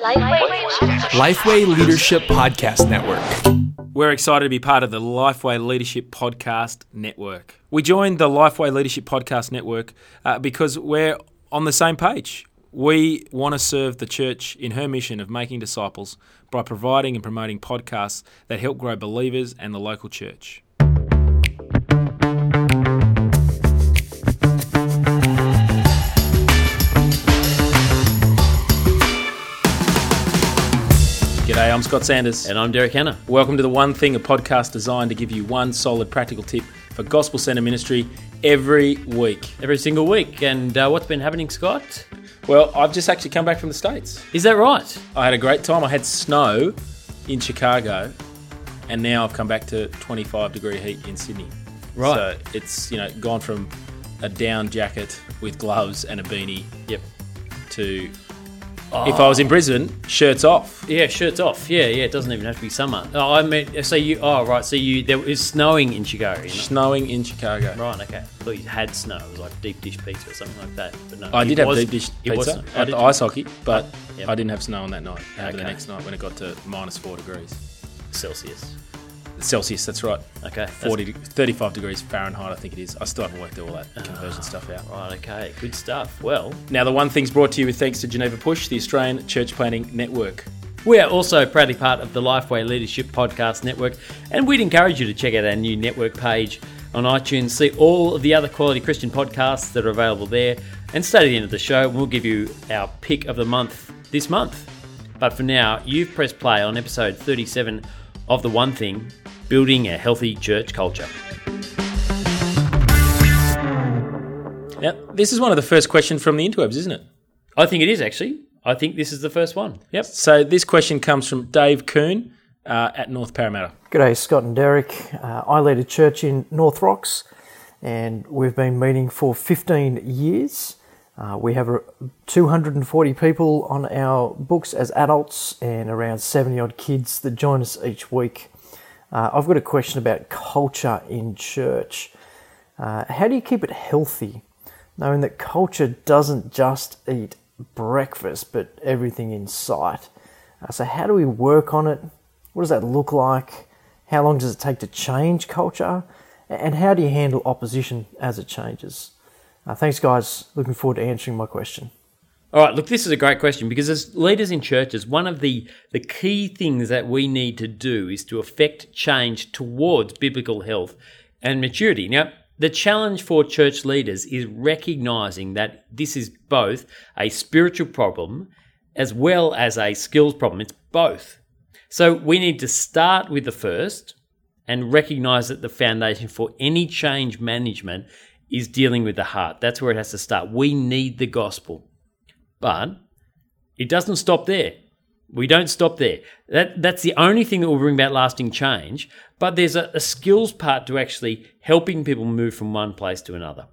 Lifeway Leadership Podcast Network. We're excited to be part of the Lifeway Leadership Podcast Network. We joined the Lifeway Leadership Podcast Network uh, because we're on the same page. We want to serve the church in her mission of making disciples by providing and promoting podcasts that help grow believers and the local church. G'day, I'm Scott Sanders. And I'm Derek Hanna. Welcome to The One Thing, a podcast designed to give you one solid practical tip for Gospel Centre Ministry every week. Every single week. And uh, what's been happening, Scott? Well, I've just actually come back from the States. Is that right? I had a great time. I had snow in Chicago, and now I've come back to 25 degree heat in Sydney. Right. So it's, you know, gone from a down jacket with gloves and a beanie Yep. to, if I was in Brisbane, shirts off. Yeah, shirts off. Yeah, yeah. It doesn't even have to be summer. Oh, I mean, so you. Oh, right. So you. There was snowing in Chicago. You know? Snowing in Chicago. Right. Okay. I thought you had snow. It was like deep dish pizza or something like that. But no. I did have deep dish was- pizza oh, at the ice hockey, but Yep. I didn't have snow on that night. I had it the next night when it got to minus four degrees Celsius. Celsius. That's right. Okay. that's- 40, de- 35 degrees Fahrenheit, I think it is. I still haven't worked all that conversion ah, stuff out. Right. Okay. Good stuff. Well, Now, the one thing's brought to you with thanks to Geneva Push, the Australian Church Planting Network. We are also proudly part of the Lifeway Leadership Podcast Network, and we'd encourage you to check out our new network page on iTunes, see all of the other quality Christian podcasts that are available there, and stay to the end of the show. We'll give you our pick of the month this month. But for now, you've pressed play on episode 37 of The One Thing Building a Healthy Church Culture. Now, this is one of the first questions from the interwebs, isn't it? I think it is actually. I think this is the first one. Yep. So, this question comes from Dave Coon uh, at North Parramatta. G'day, Scott and Derek. Uh, I lead a church in North Rocks, and we've been meeting for 15 years. Uh, we have uh, 240 people on our books as adults and around 70 odd kids that join us each week. Uh, I've got a question about culture in church. Uh, how do you keep it healthy, knowing that culture doesn't just eat breakfast but everything in sight? Uh, so, how do we work on it? What does that look like? How long does it take to change culture? And how do you handle opposition as it changes? Uh, thanks, guys. Looking forward to answering my question. All right, look, this is a great question because as leaders in churches, one of the, the key things that we need to do is to affect change towards biblical health and maturity. Now, the challenge for church leaders is recognizing that this is both a spiritual problem as well as a skills problem. It's both. So we need to start with the first and recognize that the foundation for any change management is dealing with the heart. That's where it has to start. We need the gospel. But it doesn't stop there. We don't stop there. That, that's the only thing that will bring about lasting change. But there's a, a skills part to actually helping people move from one place to another.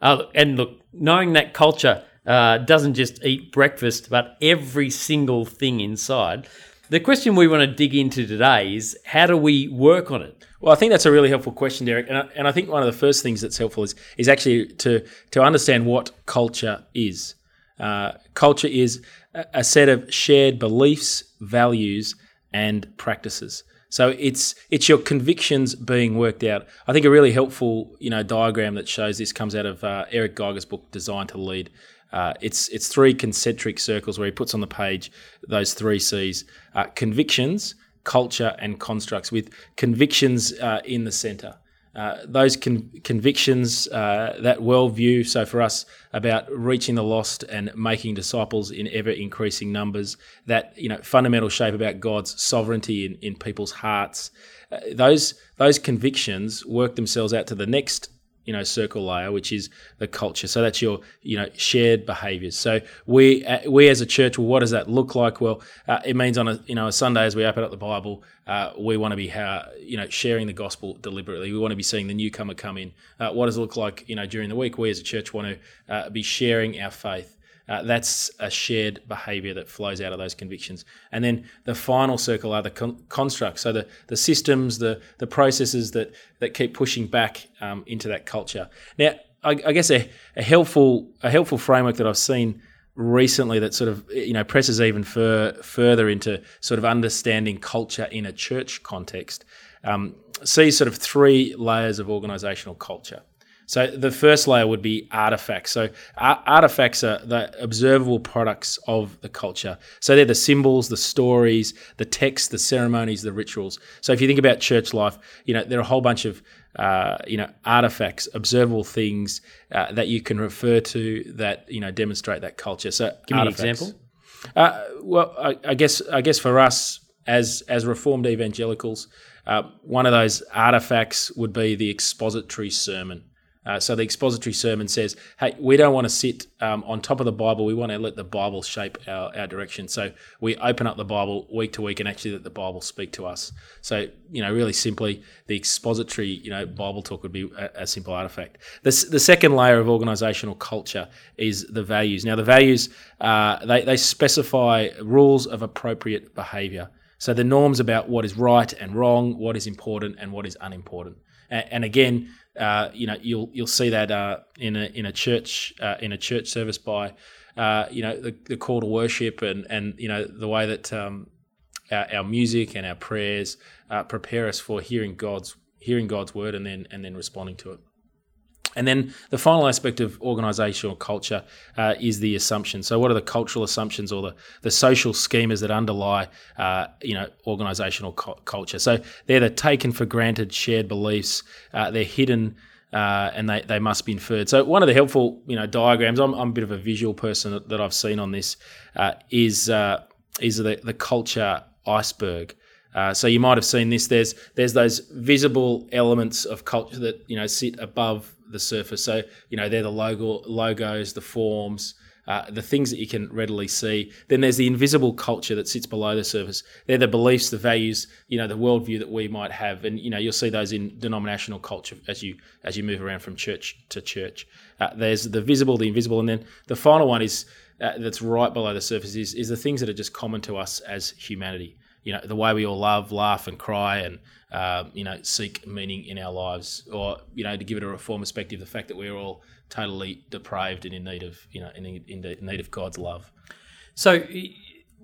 Uh, and look, knowing that culture uh, doesn't just eat breakfast, but every single thing inside. The question we want to dig into today is how do we work on it? Well, I think that's a really helpful question, Derek. And I, and I think one of the first things that's helpful is, is actually to, to understand what culture is. Uh, culture is a, set of shared beliefs, values, and practices. So it's it's your convictions being worked out. I think a really helpful you know diagram that shows this comes out of uh, Eric Geiger's book Designed to Lead. Uh, it's it's three concentric circles where he puts on the page those three C's: uh, convictions, culture, and constructs. With convictions uh, in the centre. Uh, those con- convictions, uh, that worldview, so for us about reaching the lost and making disciples in ever increasing numbers, that you know fundamental shape about God's sovereignty in, in people's hearts, uh, those those convictions work themselves out to the next you know circle layer, which is the culture. So that's your you know shared behaviours. So we uh, we as a church, well, what does that look like? Well, uh, it means on a you know a Sunday as we open up the Bible, uh, we want to be how you know sharing the gospel deliberately. We want to be seeing the newcomer come in. Uh, what does it look like you know during the week? We as a church want to uh, be sharing our faith. Uh, that's a shared behaviour that flows out of those convictions. And then the final circle are the con- constructs, so the, the systems, the the processes that that keep pushing back um, into that culture. Now, I, I guess a, a helpful a helpful framework that I've seen recently that sort of you know presses even fur, further into sort of understanding culture in a church context um, sees sort of three layers of organizational culture. So the first layer would be artifacts. So artifacts are the observable products of the culture. So they're the symbols, the stories, the texts, the ceremonies, the rituals. So if you think about church life, you know there are a whole bunch of uh, you know artifacts, observable things uh, that you can refer to that you know demonstrate that culture. So give me artifacts. an example. Uh, well, I, I, guess I guess for us as as Reformed evangelicals, uh, one of those artifacts would be the expository sermon. Uh, so the expository sermon says, hey, we don't want to sit um, on top of the Bible. We want to let the Bible shape our, our direction. So we open up the Bible week to week and actually let the Bible speak to us. So, you know, really simply, the expository, you know, Bible talk would be a, a simple artifact. The, the second layer of organizational culture is the values. Now, the values, uh, they, they specify rules of appropriate behavior. So the norms about what is right and wrong, what is important and what is unimportant. And, and again, uh, you know, you'll you'll see that uh, in a in a church uh, in a church service by, uh, you know, the, the, call to worship and and you know the way that um, our, our, music and our prayers uh, prepare us for hearing God's hearing God's word and then and then responding to it. And then the final aspect of organizational culture uh, is the assumption. So, what are the cultural assumptions or the, the social schemas that underlie, uh, you know, organizational cu- culture? So, they're the taken for granted shared beliefs. Uh, they're hidden. Uh, and they, they must be inferred. So one of the helpful you know diagrams. I'm, I'm a bit of a visual person that, that I've seen on this uh, is uh, is the, the culture iceberg. Uh, so you might have seen this. There's there's those visible elements of culture that you know sit above the surface. So you know they're the logo, logos, the forms, uh, the things that you can readily see. Then there's the invisible culture that sits below the surface. They're the beliefs, the values, you know, the worldview that we might have, and you know you'll see those in denominational culture as you as you move around from church to church. Uh, there's the visible, the invisible, and then the final one is uh, that's right below the surface is is the things that are just common to us as humanity. You know, the way we all love, laugh, and cry, and um, you know, seek meaning in our lives, or you know, to give it a reform perspective, the fact that we're all totally depraved and in need of you know in, in need of God's love. So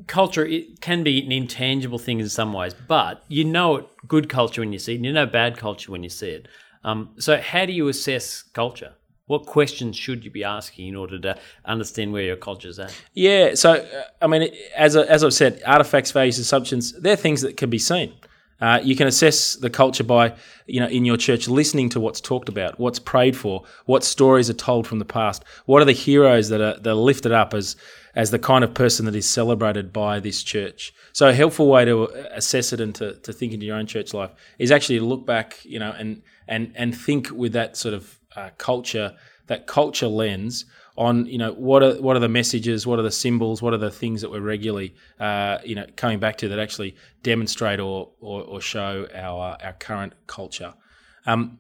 culture it can be an intangible thing in some ways, but you know it good culture when you see it, and you know bad culture when you see it. Um, so how do you assess culture? What questions should you be asking in order to understand where your culture is at? Yeah, so uh, I mean, as as I've said, artifacts, values, assumptions, they're things that can be seen. Uh, you can assess the culture by, you know, in your church, listening to what's talked about, what's prayed for, what stories are told from the past, what are the heroes that are, that are lifted up as as the kind of person that is celebrated by this church. So a helpful way to assess it and to, to think into your own church life is actually to look back, you know, and and and think with that sort of uh, culture, that culture lens on you know what are what are the messages, what are the symbols, what are the things that we're regularly uh, you know coming back to that actually demonstrate or or, or show our our current culture. Um,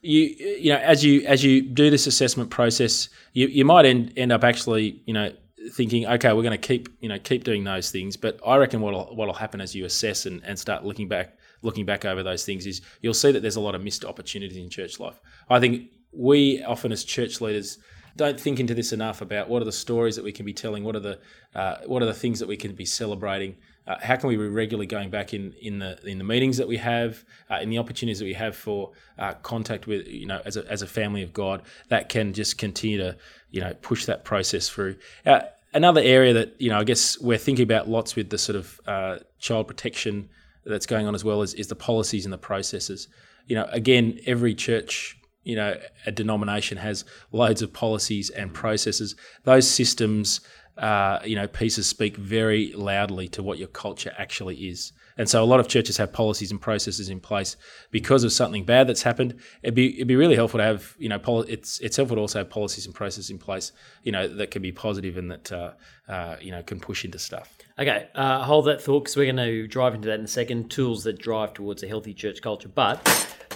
you you know as you as you do this assessment process, you, you might end end up actually you know thinking, okay, we're going to keep you know keep doing those things. But I reckon what'll what'll happen as you assess and, and start looking back looking back over those things is you'll see that there's a lot of missed opportunities in church life. I think we often as church leaders don't think into this enough about what are the stories that we can be telling, what are the uh, what are the things that we can be celebrating. Uh, how can we be regularly going back in, in the in the meetings that we have, uh, in the opportunities that we have for uh, contact with you know as a, as a family of God that can just continue to you know push that process through. Uh, another area that you know I guess we're thinking about lots with the sort of uh, child protection that's going on as well is, is the policies and the processes. You know, again, every church you know, a denomination has loads of policies and processes. Those systems, uh, you know, pieces speak very loudly to what your culture actually is. And so a lot of churches have policies and processes in place because of something bad that's happened. It'd be it'd be really helpful to have you know poli- it's it's helpful to also have policies and processes in place you know that can be positive and that uh, uh, you know can push into stuff. Okay, uh, hold that thought because we're going to drive into that in a second. Tools that drive towards a healthy church culture, but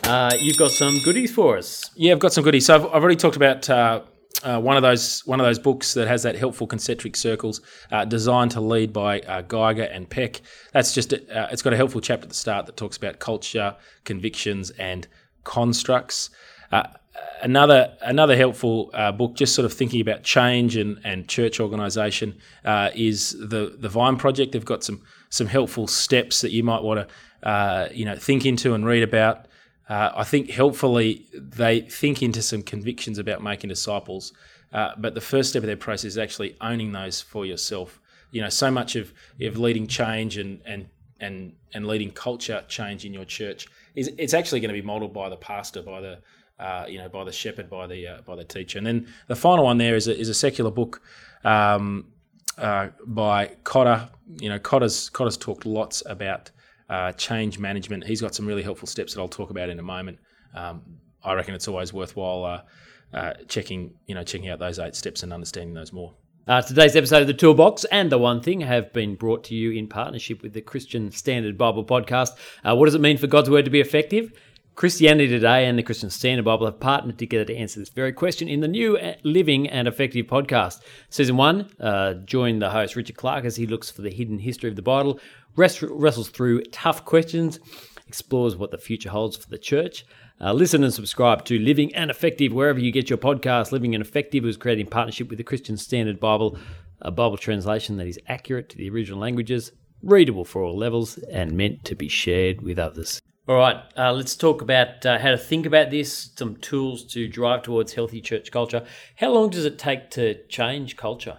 uh, you've got some goodies for us. Yeah, I've got some goodies. So I've, I've already talked about uh, uh, one of those one of those books that has that helpful concentric circles, uh, designed to lead by uh, Geiger and Peck. That's just a, uh, it's got a helpful chapter at the start that talks about culture, convictions, and constructs. another another helpful book, just sort of thinking about change and, and church organisation, is the the Vine Project. They've got some some helpful steps that you might want to you know think into and read about. Uh, I think helpfully they think into some convictions about making disciples, uh, but the first step of their process is actually owning those for yourself. You know, so much of of leading change and and and and leading culture change in your church is it's actually going to be modelled by the pastor, by the uh, you know, by the shepherd, by the uh, by the teacher. And then the final one there is a, is a secular book um, uh, by Kotter. You know, Kotter's Kotter's talked lots about uh, change management. He's got some really helpful steps that I'll talk about in a moment. Um, I reckon it's always worthwhile uh, uh, checking you know checking out those eight steps and understanding those more. Uh, today's episode of the Toolbox and the One Thing have been brought to you in partnership with the Christian Standard Bible Podcast. Uh, what does it mean for God's Word to be effective? Christianity Today and the Christian Standard Bible have partnered together to answer this very question in the new Living and Effective podcast. Season one, uh, join the host Richard Clark as he looks for the hidden history of the Bible, wrestles through tough questions, explores what the future holds for the church. Uh, listen and subscribe to Living and Effective wherever you get your podcast. Living and Effective was created in partnership with the Christian Standard Bible, a Bible translation that is accurate to the original languages, readable for all levels, and meant to be shared with others. All right, uh, let's talk about uh, how to think about this, some tools to drive towards healthy church culture. How long does it take to change culture?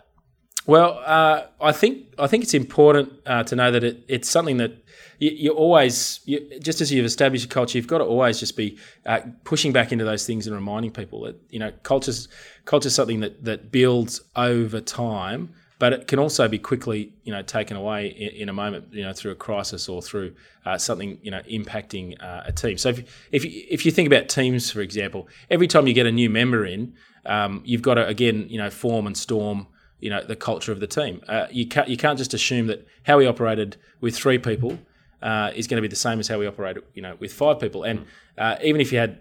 Well, uh, I think I think it's important uh, to know that it, it's something that you, you always, you, just as you've established a culture, you've got to always just be uh, pushing back into those things and reminding people that you know culture's culture's something that that builds over time but it can also be quickly, you know, taken away in, in a moment, you know, through a crisis or through uh, something, you know, impacting uh, a team. So if if you, if you think about teams, for example, every time you get a new member in, um, you've got to again, you know, form and storm, you know, the culture of the team. Uh, you can't you can't just assume that how we operated with three people uh, is going to be the same as how we operate, you know, with five people. And uh, even if you had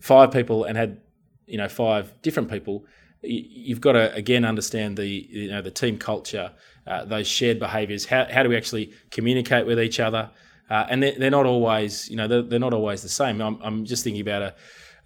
five people and had, you know, five different people you've got to again understand the you know the team culture, uh, those shared behaviours. How, how do we actually communicate with each other? Uh, and they're, they're, not always you know they're, they're not always the same. I'm, I'm just thinking about a.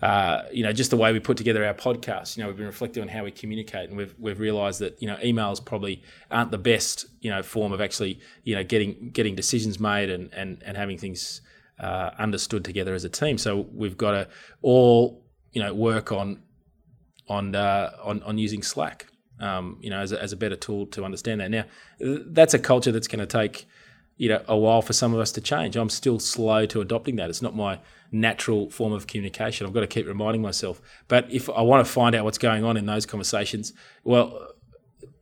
Uh, you know, just the way we put together our podcast. You know, we've been reflecting on how we communicate, and we've we've realised that you know emails probably aren't the best you know form of actually you know getting getting decisions made and and and having things uh, understood together as a team. So we've got to all you know work on on uh, on on using Slack. Um, you know, as a, as a better tool to understand that. Now, that's a culture that's going to take you know a while for some of us to change. I'm still slow to adopting that. It's not my natural form of communication. I've got to keep reminding myself. But if I want to find out what's going on in those conversations, well,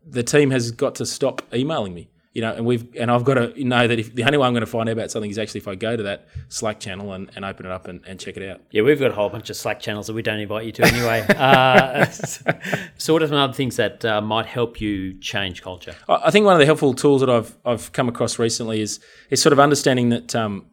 the team has got to stop emailing me you know, and we've and I've got to know that if the only way I'm going to find out about something is actually if I go to that Slack channel and, and open it up and, and check it out. Yeah, we've got a whole bunch of Slack channels that we don't invite you to anyway. uh, so, what are some other things that uh, might help you change culture? I think one of the helpful tools that I've I've come across recently is is sort of understanding that um,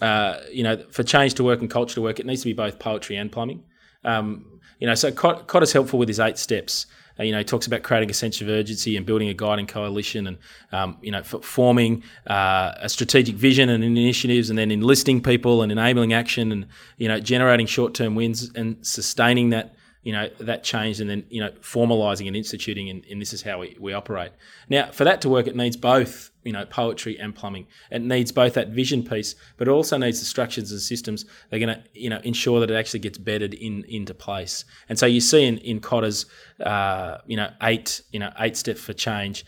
uh, you know for change to work and culture to work, it needs to be both poetry and plumbing. Um, you know, so Cott, is helpful with his eight steps. Uh, you know, he talks about creating a sense of urgency and building a guiding coalition and, um, you know, forming uh, a strategic vision and initiatives and then enlisting people and enabling action and, you know, generating short term wins and sustaining that you know that change and then you know formalizing and instituting and, and, this is how we, we operate. Now for that to work it needs both you know poetry and plumbing. It needs both that vision piece but it also needs the structures and systems that are going to you know ensure that it actually gets bedded in into place. And so you see in in Kotter's uh, you know eight you know eight steps for change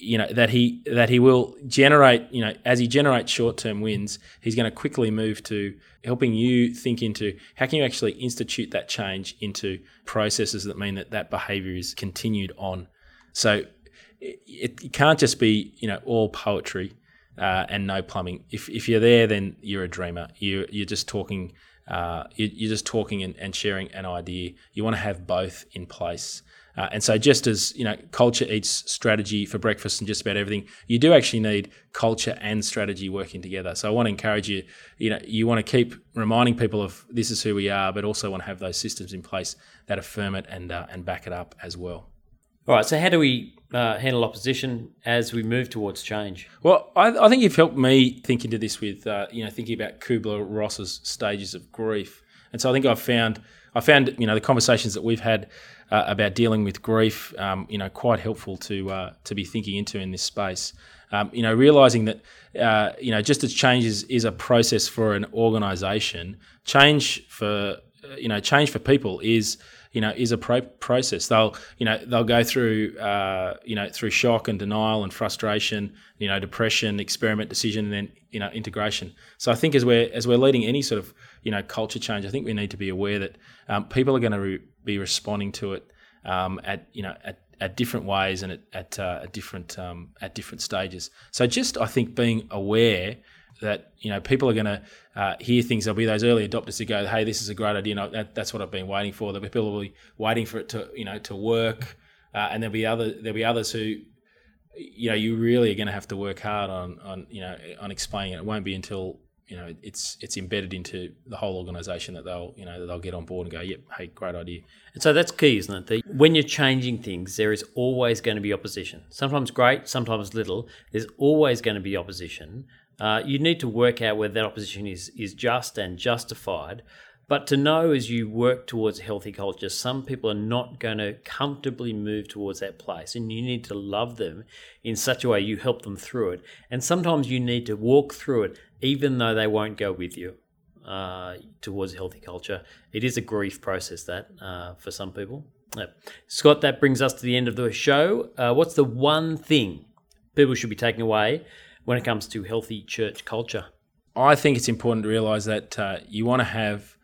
you know that he that he will generate you know as he generates short-term wins he's going to quickly move to helping you think into how can you actually institute that change into processes that mean that that behavior is continued on. So it, it can't just be you know all poetry uh, and no plumbing. If, if you're there then you're a dreamer. You you're just talking uh, you're just talking and, and sharing an idea. You want to have both in place uh, and so, just as you know, culture eats strategy for breakfast and just about everything, you do actually need culture and strategy working together. So, I want to encourage you. You know, you want to keep reminding people of this is who we are, but also want to have those systems in place that affirm it and uh, and back it up as well. All right. So, how do we uh, handle opposition as we move towards change? Well, I, I think you've helped me think into this with uh, you know thinking about Kubler Ross's stages of grief, and so I think I've found I found you know the conversations that we've had uh, about dealing with grief, um, you know, quite helpful to uh, to be thinking into in this space. Um, you know, realizing that uh, you know just as change is, is a process for an organisation, change for uh, you know change for people is you know is a pro- process. They'll you know they'll go through uh, you know through shock and denial and frustration, you know depression, experiment, decision, and then you know integration. So I think as we're as we're leading any sort of you know culture change, I think we need to be aware that um, people are going to re- be responding to it um, at you know at, at different ways and at at, uh, at different um, at different stages. So just I think being aware that you know people are going to uh, hear things. There'll be those early adopters who go, "Hey, this is a great idea. No, that, that's what I've been waiting for." There'll be people will be waiting for it to you know to work, uh, and there'll be other there'll be others who you know you really are going to have to work hard on on you know on explaining it. It won't be until you know it's it's embedded into the whole organisation that they'll you know that they'll get on board and go, "Yep, hey, great idea." And so that's key, isn't it? The, when you're changing things, there is always going to be opposition. Sometimes great, sometimes little. There's always going to be opposition. Uh, you need to work out whether that opposition is is just and justified. But to know as you work towards a healthy culture, some people are not going to comfortably move towards that place. And you need to love them in such a way you help them through it. And sometimes you need to walk through it, even though they won't go with you uh, towards a healthy culture. It is a grief process, that uh, for some people. Scott, that brings us to the end of the show. Uh, what's the one thing people should be taking away when it comes to healthy church culture? I think it's important to realise that uh, you want to have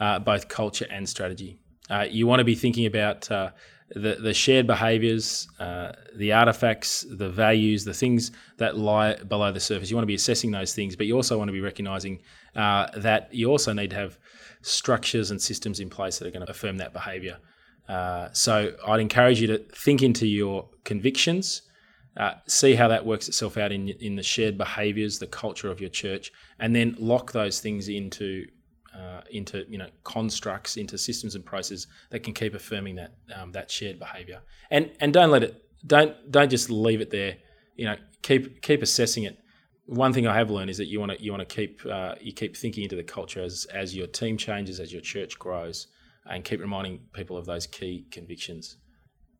uh, both culture and strategy. Uh, you want to be thinking about uh, the, the shared behaviours, uh, the artifacts, the values, the things that lie below the surface. You want to be assessing those things, but you also want to be recognising uh, that you also need to have structures and systems in place that are going to affirm that behaviour. Uh, so I'd encourage you to think into your convictions. Uh, see how that works itself out in in the shared behaviours, the culture of your church, and then lock those things into uh, into you know constructs, into systems and processes that can keep affirming that um, that shared behaviour. And and don't let it don't don't just leave it there. You know, keep keep assessing it. One thing I have learned is that you want to you want to keep uh, you keep thinking into the culture as as your team changes, as your church grows, and keep reminding people of those key convictions.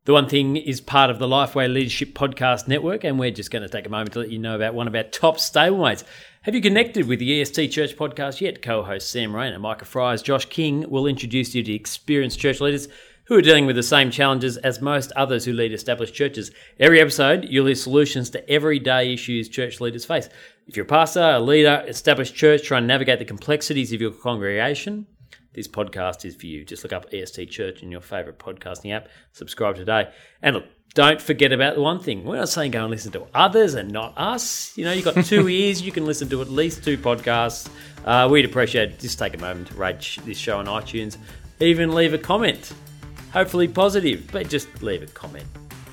The One Thing is part of the Lifeway Leadership Podcast Network, and we're just going to take a moment to let you know about one of our top stablemates. Have you connected with the EST Church podcast yet? Co host Sam Rainer, Micah Fries, Josh King will introduce you to experienced church leaders who are dealing with the same challenges as most others who lead established churches. Every episode, you'll hear solutions to everyday issues church leaders face. If you're a pastor, a leader, established church, trying to navigate the complexities of your congregation, this podcast is for you. Just look up EST Church in your favourite podcasting app, subscribe today. And look, don't forget about the one thing. We're not saying go and listen to others and not us. You know, you've got two ears, you can listen to at least two podcasts. Uh, we'd appreciate it. Just take a moment to rate this show on iTunes, even leave a comment. Hopefully positive, but just leave a comment.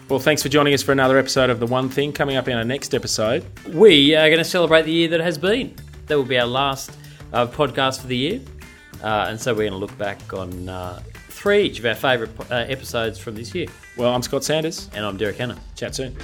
Well, thanks for joining us for another episode of The One Thing. Coming up in our next episode, we are going to celebrate the year that has been. That will be our last uh, podcast for the year. Uh, and so we're going to look back on uh, three each of our favourite uh, episodes from this year. Well, I'm Scott Sanders. And I'm Derek Hanna. Chat soon.